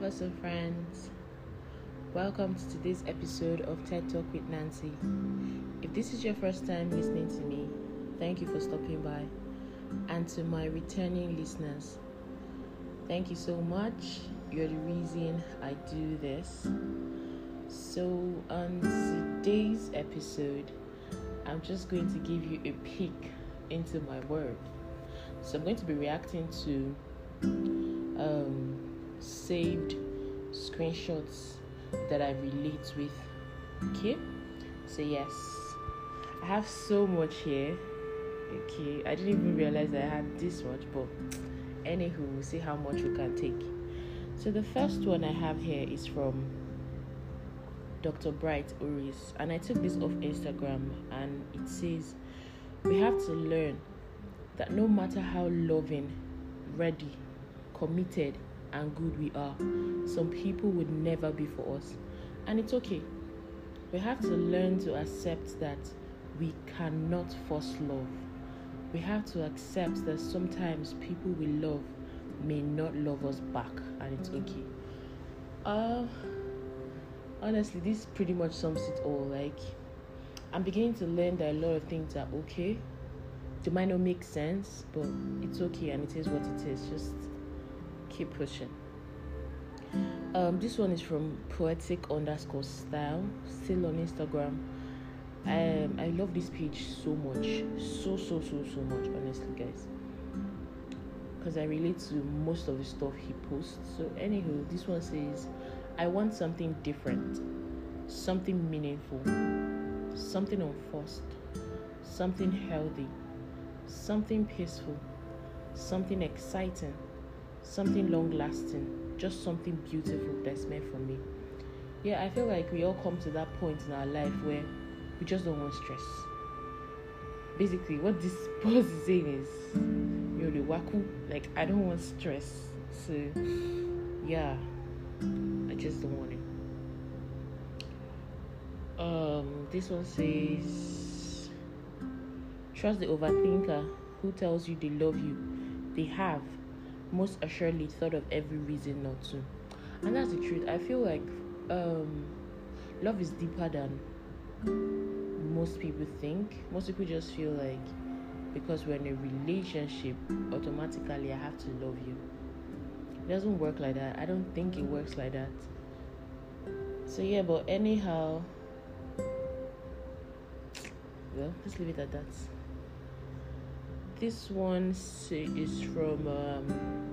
lovers and friends. Welcome to today's episode of TED Talk with Nancy. If this is your first time listening to me, thank you for stopping by. And to my returning listeners, thank you so much. You're the reason I do this. So, on today's episode, I'm just going to give you a peek into my word. So, I'm going to be reacting to um, saved screenshots that I relate with. Okay, so yes, I have so much here. Okay, I didn't even realize I had this much, but anywho, we'll see how much we can take. So the first one I have here is from Dr. Bright Oris, and I took this off Instagram, and it says, "We have to learn that no matter how loving, ready, committed, and good we are, some people would never be for us. And it's okay. We have to learn to accept that we cannot force love. We have to accept that sometimes people we love may not love us back, and it's okay. Uh, honestly, this pretty much sums it all. Like, I'm beginning to learn that a lot of things are okay. They might not make sense, but it's okay, and it is what it is. Just keep pushing. Um, this one is from poetic underscore style, still on Instagram. Um, I love this page so much, so so so so much, honestly, guys. Because I relate to most of the stuff he posts. So, anywho, this one says, "I want something different, something meaningful, something unforced, something healthy, something peaceful, something exciting." Something long lasting, just something beautiful that's meant for me. Yeah, I feel like we all come to that point in our life where we just don't want stress. Basically, what this boss is saying is, you know, the waku, like, I don't want stress. So, yeah, I just don't want it. Um, this one says, trust the overthinker who tells you they love you. They have most assuredly thought of every reason not to. And that's the truth. I feel like um, love is deeper than most people think. Most people just feel like because we're in a relationship, automatically I have to love you. It doesn't work like that. I don't think it works like that. So, yeah, but anyhow, well, let's leave it at that this one is from um,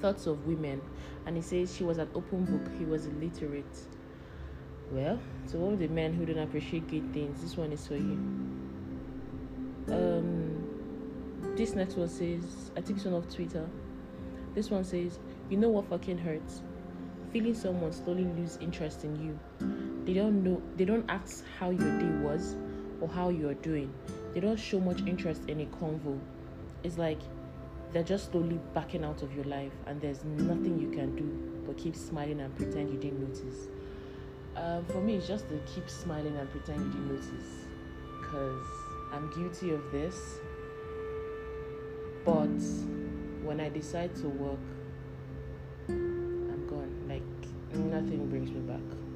Thoughts of Women, and he says she was an open book. He was illiterate. Well, to all the men who don't appreciate good things, this one is for you. Um, this next one says, I think it's one of Twitter. This one says, you know what fucking hurts? Feeling someone slowly lose interest in you. They don't know. They don't ask how your day was or how you're doing they don't show much interest in a convo. It's like they're just slowly backing out of your life, and there's nothing you can do but keep smiling and pretend you didn't notice. Um, for me, it's just to keep smiling and pretend you didn't notice, because I'm guilty of this. But when I decide to work, I'm gone. Like nothing brings me back.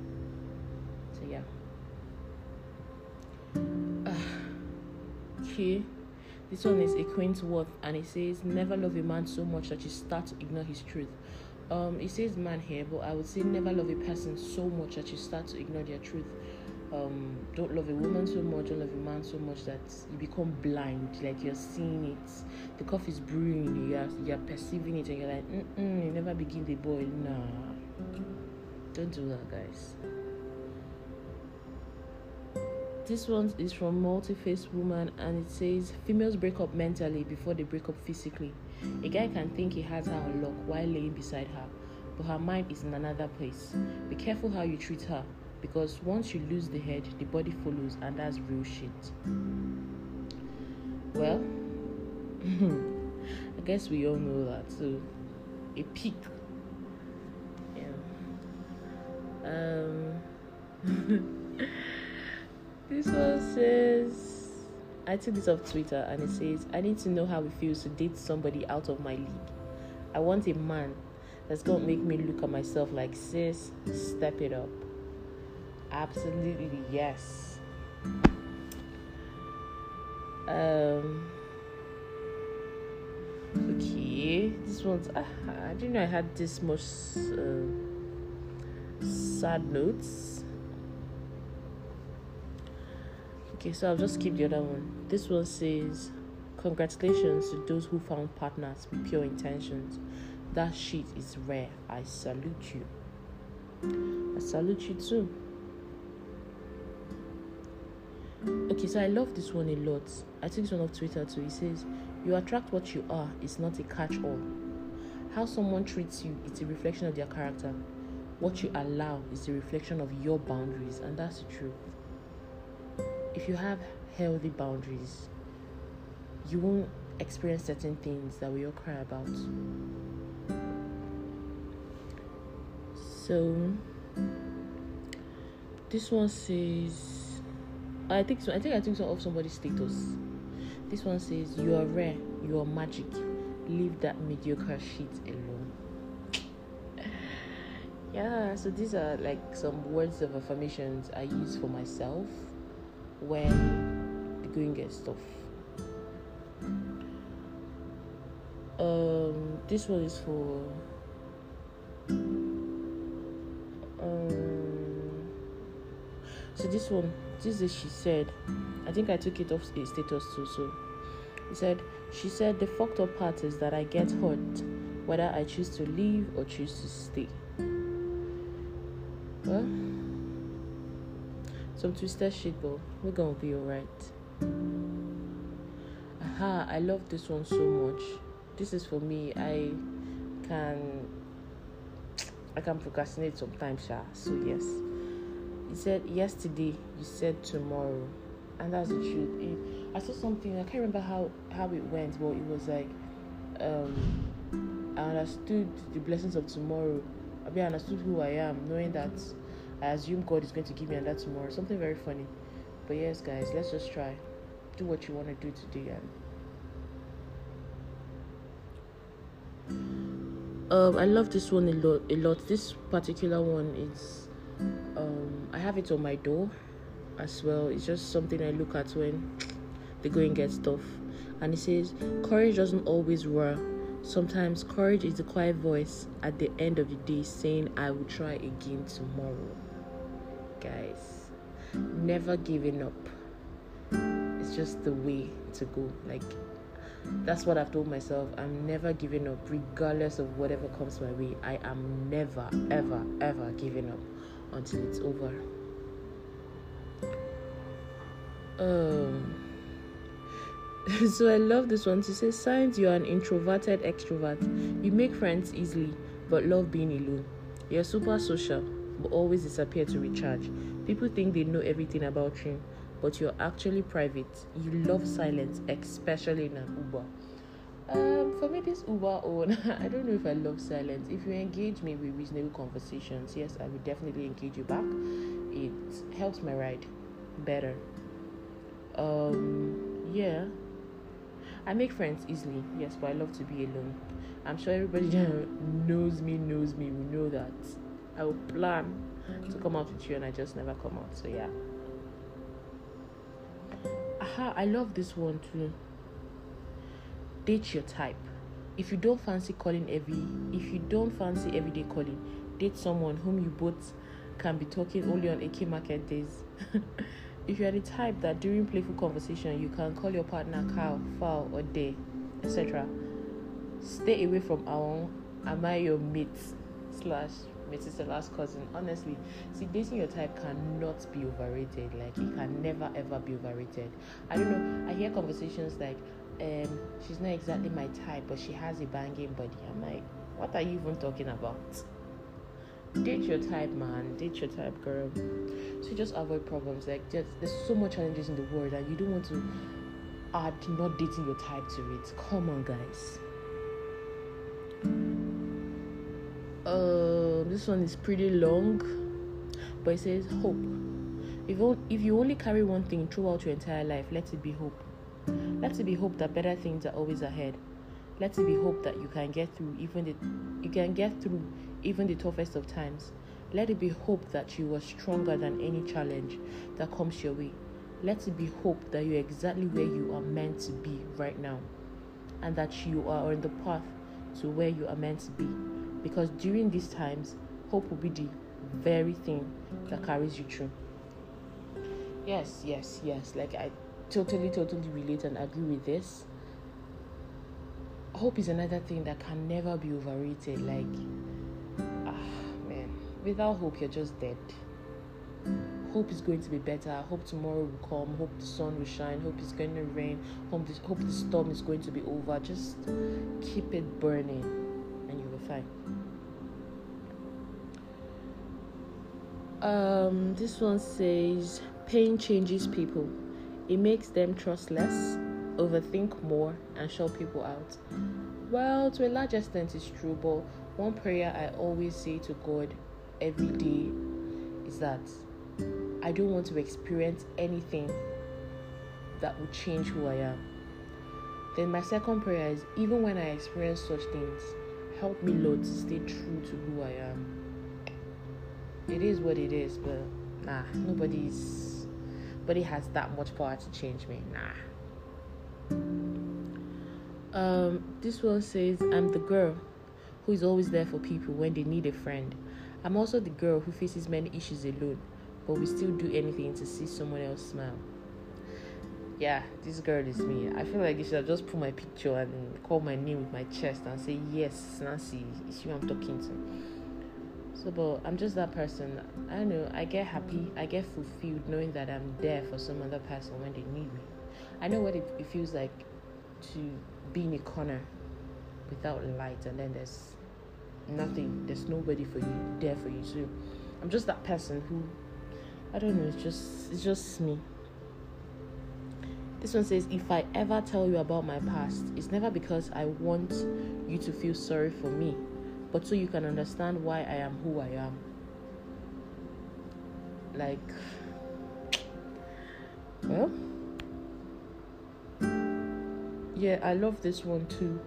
Okay. This one is a Queen's Worth and it says, Never love a man so much that you start to ignore his truth. Um, it says man here, but I would say never love a person so much that you start to ignore their truth. Um, don't love a woman so much, don't love a man so much that you become blind, like you're seeing it. The coffee is brewing, you're you're perceiving it, and you're like, mm you never begin the boil. Nah, don't do that, guys. This one is from Multi-Faced Woman and it says females break up mentally before they break up physically. A guy can think he has her on lock while laying beside her, but her mind is in another place. Be careful how you treat her because once you lose the head, the body follows, and that's real shit. Well, I guess we all know that. So, a peak. Yeah. Um. This one says, I took this off Twitter and it says, I need to know how it feels to date somebody out of my league. I want a man that's gonna make me look at myself like, sis, step it up. Absolutely, yes. Um, okay, this one's. Uh, I didn't know I had this much uh, sad notes. Okay, so I'll just keep the other one. This one says, Congratulations to those who found partners with pure intentions. That shit is rare. I salute you. I salute you too. Okay, so I love this one a lot. I took this one off Twitter too. It says, You attract what you are, it's not a catch all. How someone treats you is a reflection of their character. What you allow is a reflection of your boundaries, and that's the truth if you have healthy boundaries, you won't experience certain things that we all cry about. So this one says I think so I think I think so of somebody's status. This one says you are rare, you are magic. Leave that mediocre shit alone. yeah, so these are like some words of affirmations I use for myself when the going gets tough. Um, this one is for um. So this one, this is she said. I think I took it off a status too. So he said she said the fucked up part is that I get hurt whether I choose to leave or choose to stay. Well some twisted shit, but we're gonna be alright. Aha, I love this one so much. This is for me. I can I can procrastinate sometimes, yeah. So yes. He said yesterday, you said tomorrow. And that's the truth. It, I saw something, I can't remember how, how it went, but it was like um I understood the blessings of tomorrow. I mean I understood who I am, knowing that I assume God is going to give me another tomorrow. Something very funny. But yes, guys, let's just try. Do what you want to do today and um, I love this one a lot. A lot. This particular one is, um, I have it on my door, as well. It's just something I look at when the going gets tough, and it says, "Courage doesn't always roar. Sometimes courage is the quiet voice at the end of the day saying, I will try again tomorrow guys. Never giving up. It's just the way to go. Like, that's what I've told myself. I'm never giving up, regardless of whatever comes my way. I am never, ever, ever giving up until it's over. Um, so I love this one. To say, signs you are an introverted extrovert. You make friends easily, but love being alone. You're super social but always disappear to recharge. People think they know everything about you, but you're actually private. You love silence, especially in an Uber. Um, for me, this Uber own, I don't know if I love silence. If you engage me with reasonable conversations, yes, I will definitely engage you back. It helps my ride better. Um, yeah, I make friends easily, yes, but I love to be alone. I'm sure everybody knows me, knows me, we know that. I will plan to come out with you and I just never come out. So yeah. Aha, I love this one too. Date your type. If you don't fancy calling every if you don't fancy everyday calling, date someone whom you both can be talking only on Eke market days. if you are the type that during playful conversation you can call your partner cow, fowl, or day, etc. Stay away from our am I your mate slash my last cousin. Honestly, see, dating your type cannot be overrated. Like, it can never ever be overrated. I don't know. I hear conversations like, um, she's not exactly my type, but she has a banging body. I'm like, what are you even talking about? Date your type, man. Date your type, girl. So just avoid problems. Like, just there's so much challenges in the world, and you don't want to add not dating your type to it. Come on, guys. This one is pretty long, but it says hope. If, if you only carry one thing throughout your entire life, let it be hope. Let it be hope that better things are always ahead. Let it be hope that you can get through even the you can get through even the toughest of times. Let it be hope that you are stronger than any challenge that comes your way. Let it be hope that you're exactly where you are meant to be right now and that you are on the path to where you are meant to be. Because during these times, hope will be the very thing that carries you through. Yes, yes, yes. Like I totally, totally relate and agree with this. Hope is another thing that can never be overrated. Like, ah, man, without hope, you're just dead. Hope is going to be better. Hope tomorrow will come. Hope the sun will shine. Hope it's going to rain. Hope the, hope the storm is going to be over. Just keep it burning, and you will be fine. Um, this one says pain changes people. It makes them trust less, overthink more, and shut people out. Well, to a large extent, it's true, but one prayer I always say to God every day is that I don't want to experience anything that would change who I am. Then my second prayer is even when I experience such things, help me, Lord, to stay true to who I am. It is what it is, but nah, nobody's nobody has that much power to change me. Nah. Um, this one says, I'm the girl who is always there for people when they need a friend. I'm also the girl who faces many issues alone, but we still do anything to see someone else smile. Yeah, this girl is me. I feel like you should have just put my picture and call my name with my chest and say, Yes, Nancy, it's you I'm talking to. So, but I'm just that person. I know. I get happy, I get fulfilled knowing that I'm there for some other person when they need me. I know what it, it feels like to be in a corner without light and then there's nothing, there's nobody for you, there for you. So, I'm just that person who I don't know, it's just it's just me. This one says if I ever tell you about my past, it's never because I want you to feel sorry for me, but so you can understand why I am who I am. Like well, yeah, I love this one too.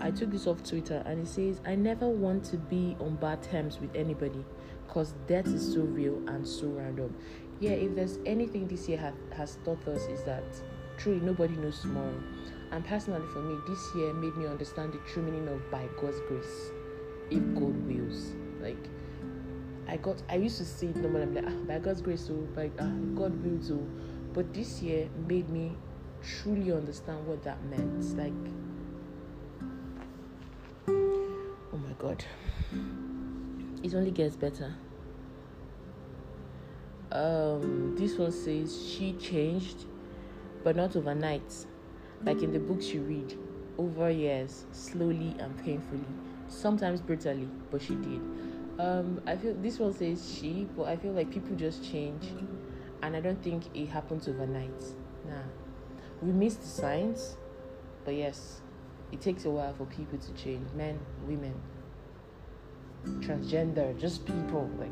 I took this off Twitter and it says, I never want to be on bad terms with anybody because death is so real and so random. Yeah, if there's anything this year ha- has taught us is that truly nobody knows tomorrow. And personally, for me, this year made me understand the true meaning of by God's grace, if God wills. Like, I got, I used to say it normally, I'm like, ah, by God's grace, so by ah, God wills, so. But this year made me truly understand what that meant. Like, oh my God, it only gets better um, this one says she changed, but not overnight. Like in the books you read, over years, slowly and painfully, sometimes brutally, but she did. Um, I feel this one says she, but I feel like people just change, and I don't think it happens overnight. Nah, we miss the signs, but yes, it takes a while for people to change. Men, women, transgender, just people like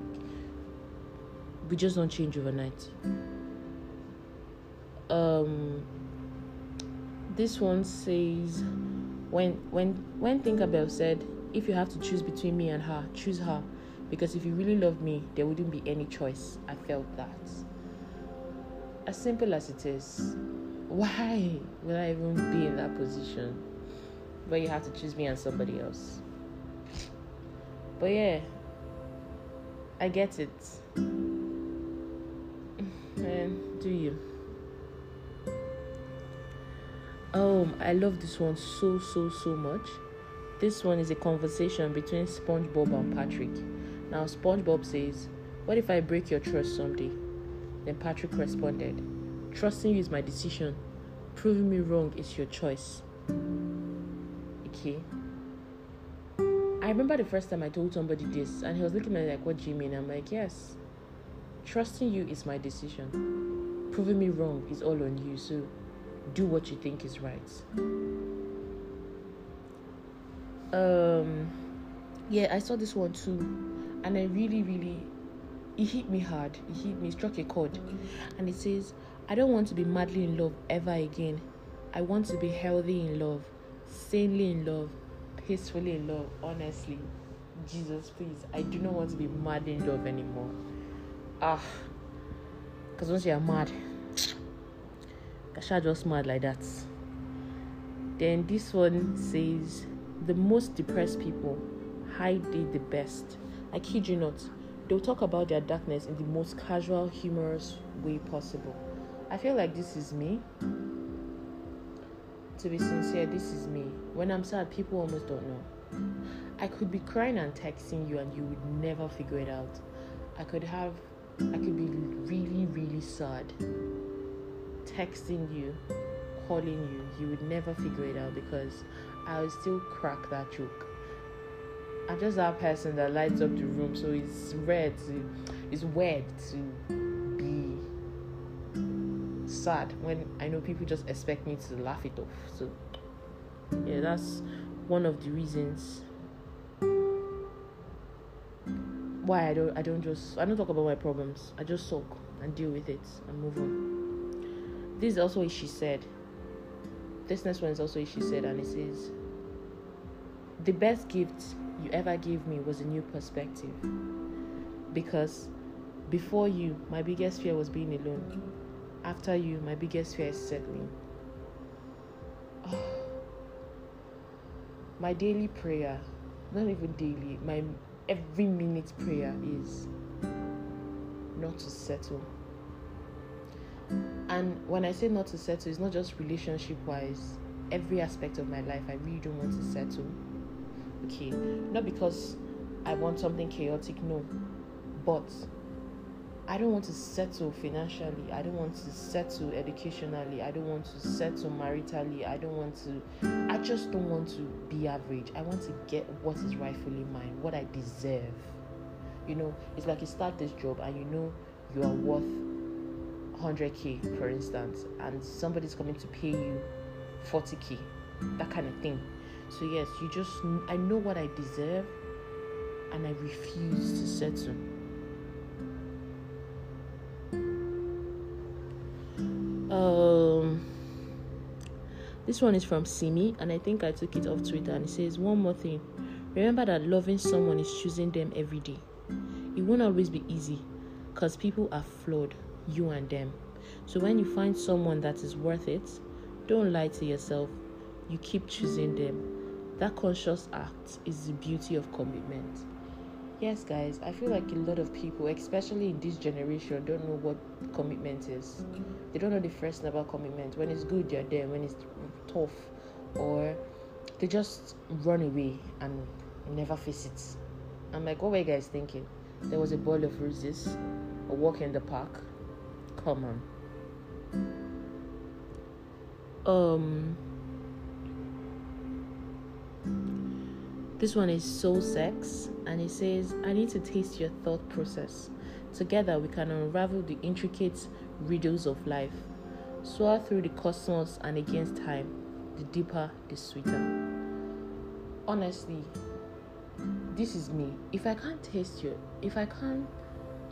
we just don't change overnight. Um, this one says, when when when Tinkerbell said, if you have to choose between me and her, choose her, because if you really love me, there wouldn't be any choice. I felt that. As simple as it is, why would I even be in that position where you have to choose me and somebody else? But yeah, I get it man, do you? Oh, I love this one so, so, so much. This one is a conversation between SpongeBob and Patrick. Now, SpongeBob says, What if I break your trust someday? Then Patrick responded, Trusting you is my decision. Proving me wrong is your choice. Okay. I remember the first time I told somebody this, and he was looking at me like, What do you mean? I'm like, Yes. Trusting you is my decision. Proving me wrong is all on you. So do what you think is right. Um yeah, I saw this one too. And I really, really it hit me hard. It hit me, struck a chord. And it says, I don't want to be madly in love ever again. I want to be healthy in love, sanely in love, peacefully in love, honestly. Jesus, please. I do not want to be mad in love anymore. Ah. Because once you're mad, shall just mad like that. Then this one says, the most depressed people hide it the best. I kid you not. They'll talk about their darkness in the most casual, humorous way possible. I feel like this is me. To be sincere, this is me. When I'm sad, people almost don't know. I could be crying and texting you, and you would never figure it out. I could have, I could be really, really sad, texting you, calling you. You would never figure it out because I would still crack that joke. I'm just that person that lights up the room, so it's rare to, it's weird to be sad when I know people just expect me to laugh it off. So, yeah, that's one of the reasons why I don't I don't just I don't talk about my problems. I just sulk and deal with it and move on. This is also what she said. This next one is also what she said, and it says, "The best gift you ever gave me was a new perspective. Because before you, my biggest fear was being alone. After you, my biggest fear is settling. Oh. My daily prayer, not even daily, my every minute prayer is not to settle. And when I say not to settle, it's not just relationship wise. Every aspect of my life, I really don't want to settle. Okay, not because I want something chaotic, no, but I don't want to settle financially. I don't want to settle educationally. I don't want to settle maritally. I don't want to, I just don't want to be average. I want to get what is rightfully mine, what I deserve. You know, it's like you start this job and you know you are worth 100k, for instance, and somebody's coming to pay you 40k, that kind of thing. So, yes, you just, I know what I deserve and I refuse to settle. Um, this one is from Simi, and I think I took it off Twitter. And it says, One more thing remember that loving someone is choosing them every day. It won't always be easy because people are flawed, you and them. So when you find someone that is worth it, don't lie to yourself. You keep choosing them. That conscious act is the beauty of commitment. Yes, guys, I feel like a lot of people, especially in this generation, don't know what commitment is. They don't know the first thing about commitment. When it's good, they're there. When it's tough, or they just run away and never face it. I'm like, what were you guys thinking? There was a bowl of roses, a walk in the park. Come on. Um. This one is Soul Sex, and it says, I need to taste your thought process. Together, we can unravel the intricate riddles of life, soar through the cosmos and against time. The deeper, the sweeter. Honestly, this is me. If I can't taste your, if I can't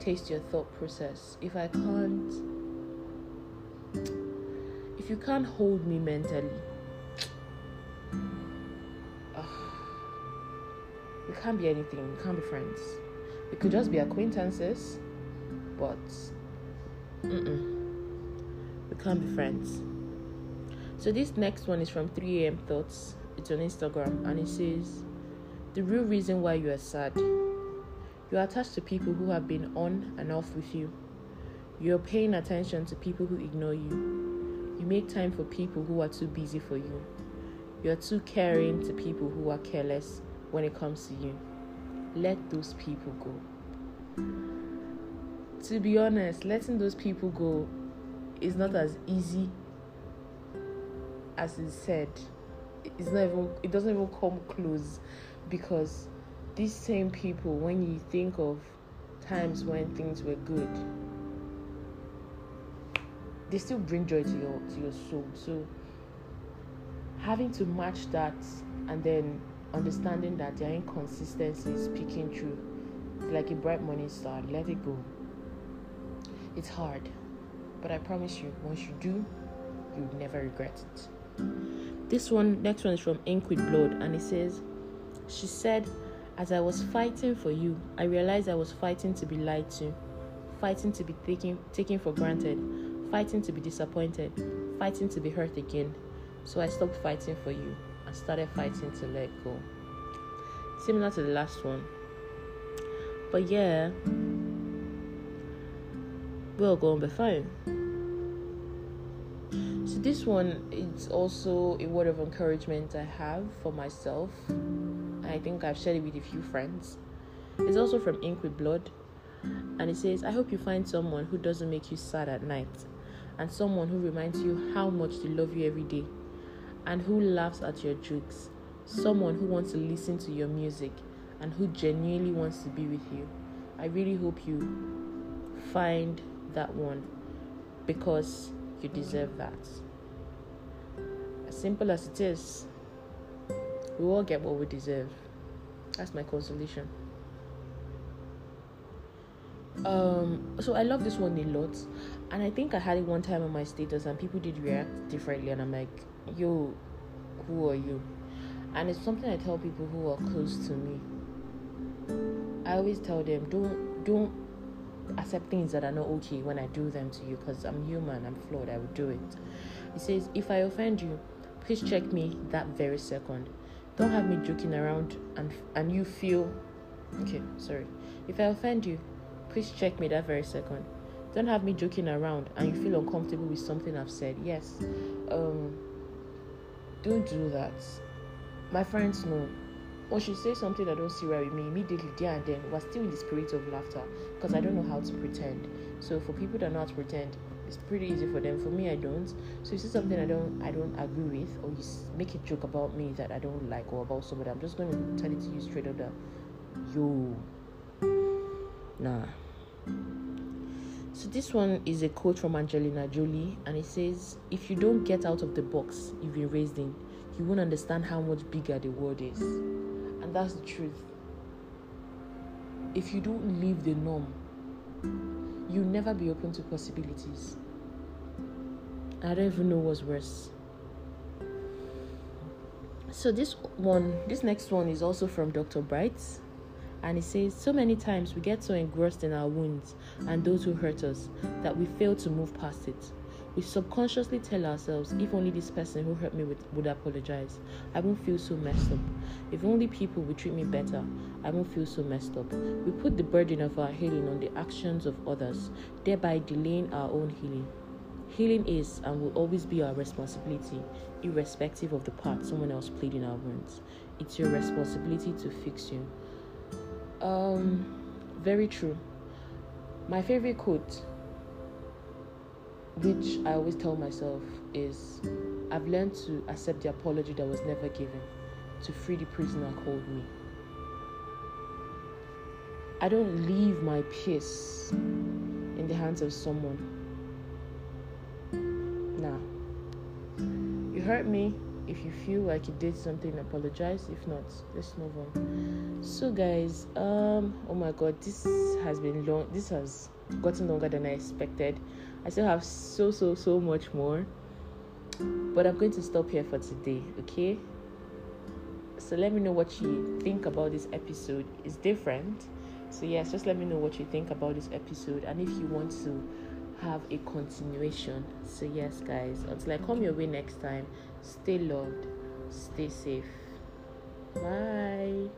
taste your thought process, if I can't, if you can't hold me mentally, can't be anything. Can't be friends. We could just be acquaintances, but we can't be friends. So this next one is from 3 a.m. Thoughts. It's on Instagram, and it says, "The real reason why you are sad. You are attached to people who have been on and off with you. You are paying attention to people who ignore you. You make time for people who are too busy for you. You are too caring to people who are careless when it comes to you. Let those people go. To be honest, letting those people go is not as easy as it said. It's not even it doesn't even come close because these same people when you think of times when things were good they still bring joy to your to your soul so having to match that and then understanding that their inconsistency is true. It's like a bright morning star. Let it go. It's hard, but I promise you, once you do, you'll never regret it. This one, next one is from Ink with Blood, and it says, She said, As I was fighting for you, I realized I was fighting to be lied to, fighting to be taken, taken for granted, fighting to be disappointed, fighting to be hurt again. So I stopped fighting for you and started fighting to let go. Similar to the last one. But yeah, we'll go to be fine. So this one is also a word of encouragement I have for myself. I think I've shared it with a few friends. It's also from Ink with Blood. And it says, I hope you find someone who doesn't make you sad at night and someone who reminds you how much they love you every day and who laughs at your jokes. Someone who wants to listen to your music and who genuinely wants to be with you. I really hope you find that one because you deserve that. As simple as it is, we all get what we deserve. That's my consolation. Um, so I love this one a lot, and I think I had it one time on my status, and people did react differently, and I'm like, "Yo, who are you?" And it's something I tell people who are close to me. I always tell them, "Don't, don't accept things that are not okay when I do them to you, because I'm human, I'm flawed, I will do it." He says, "If I offend you, please check me that very second. Don't have me joking around and and you feel, okay, sorry. If I offend you." Please check me that very second. Don't have me joking around and you feel uncomfortable with something I've said. Yes. Um don't do that. My friends know. When she says something I don't see right with me, immediately there and then we're still in the spirit of laughter because I don't know how to pretend. So for people that know how to pretend, it's pretty easy for them. For me, I don't. So you see something I don't I don't agree with, or you make a joke about me that I don't like, or about somebody, I'm just going to tell it to you straight up that, yo, nah. So this one is a quote from Angelina Jolie, and it says, "If you don't get out of the box you've been raised in, you won't understand how much bigger the world is." And that's the truth. If you don't leave the norm, you'll never be open to possibilities. I don't even know what's worse. So this one, this next one is also from Dr. Bright, and he says, So many times we get so engrossed in our wounds and those who hurt us that we fail to move past it. We subconsciously tell ourselves, if only this person who hurt me would, would apologize, I won't feel so messed up. If only people would treat me better, I won't feel so messed up. We put the burden of our healing on the actions of others, thereby delaying our own healing. Healing is and will always be our responsibility, irrespective of the part someone else played in our wounds. It's your responsibility to fix you. Um, very true. My favorite quote, which I always tell myself, is I've learned to accept the apology that was never given, to free the prisoner called me. I don't leave my peace in the hands of someone. Nah. You hurt me, if you feel like you did something apologize. If not let's move on. So guys um oh my god this has been long this has gotten longer than i expected. I still have so so so much more. But i'm going to stop here for today okay? So let me know what you think about this episode. It's different. So yes just let me know what you think about this episode and if you want to have a continuation. So yes guys until i come your way next time Stay loved. Stay safe. Bye.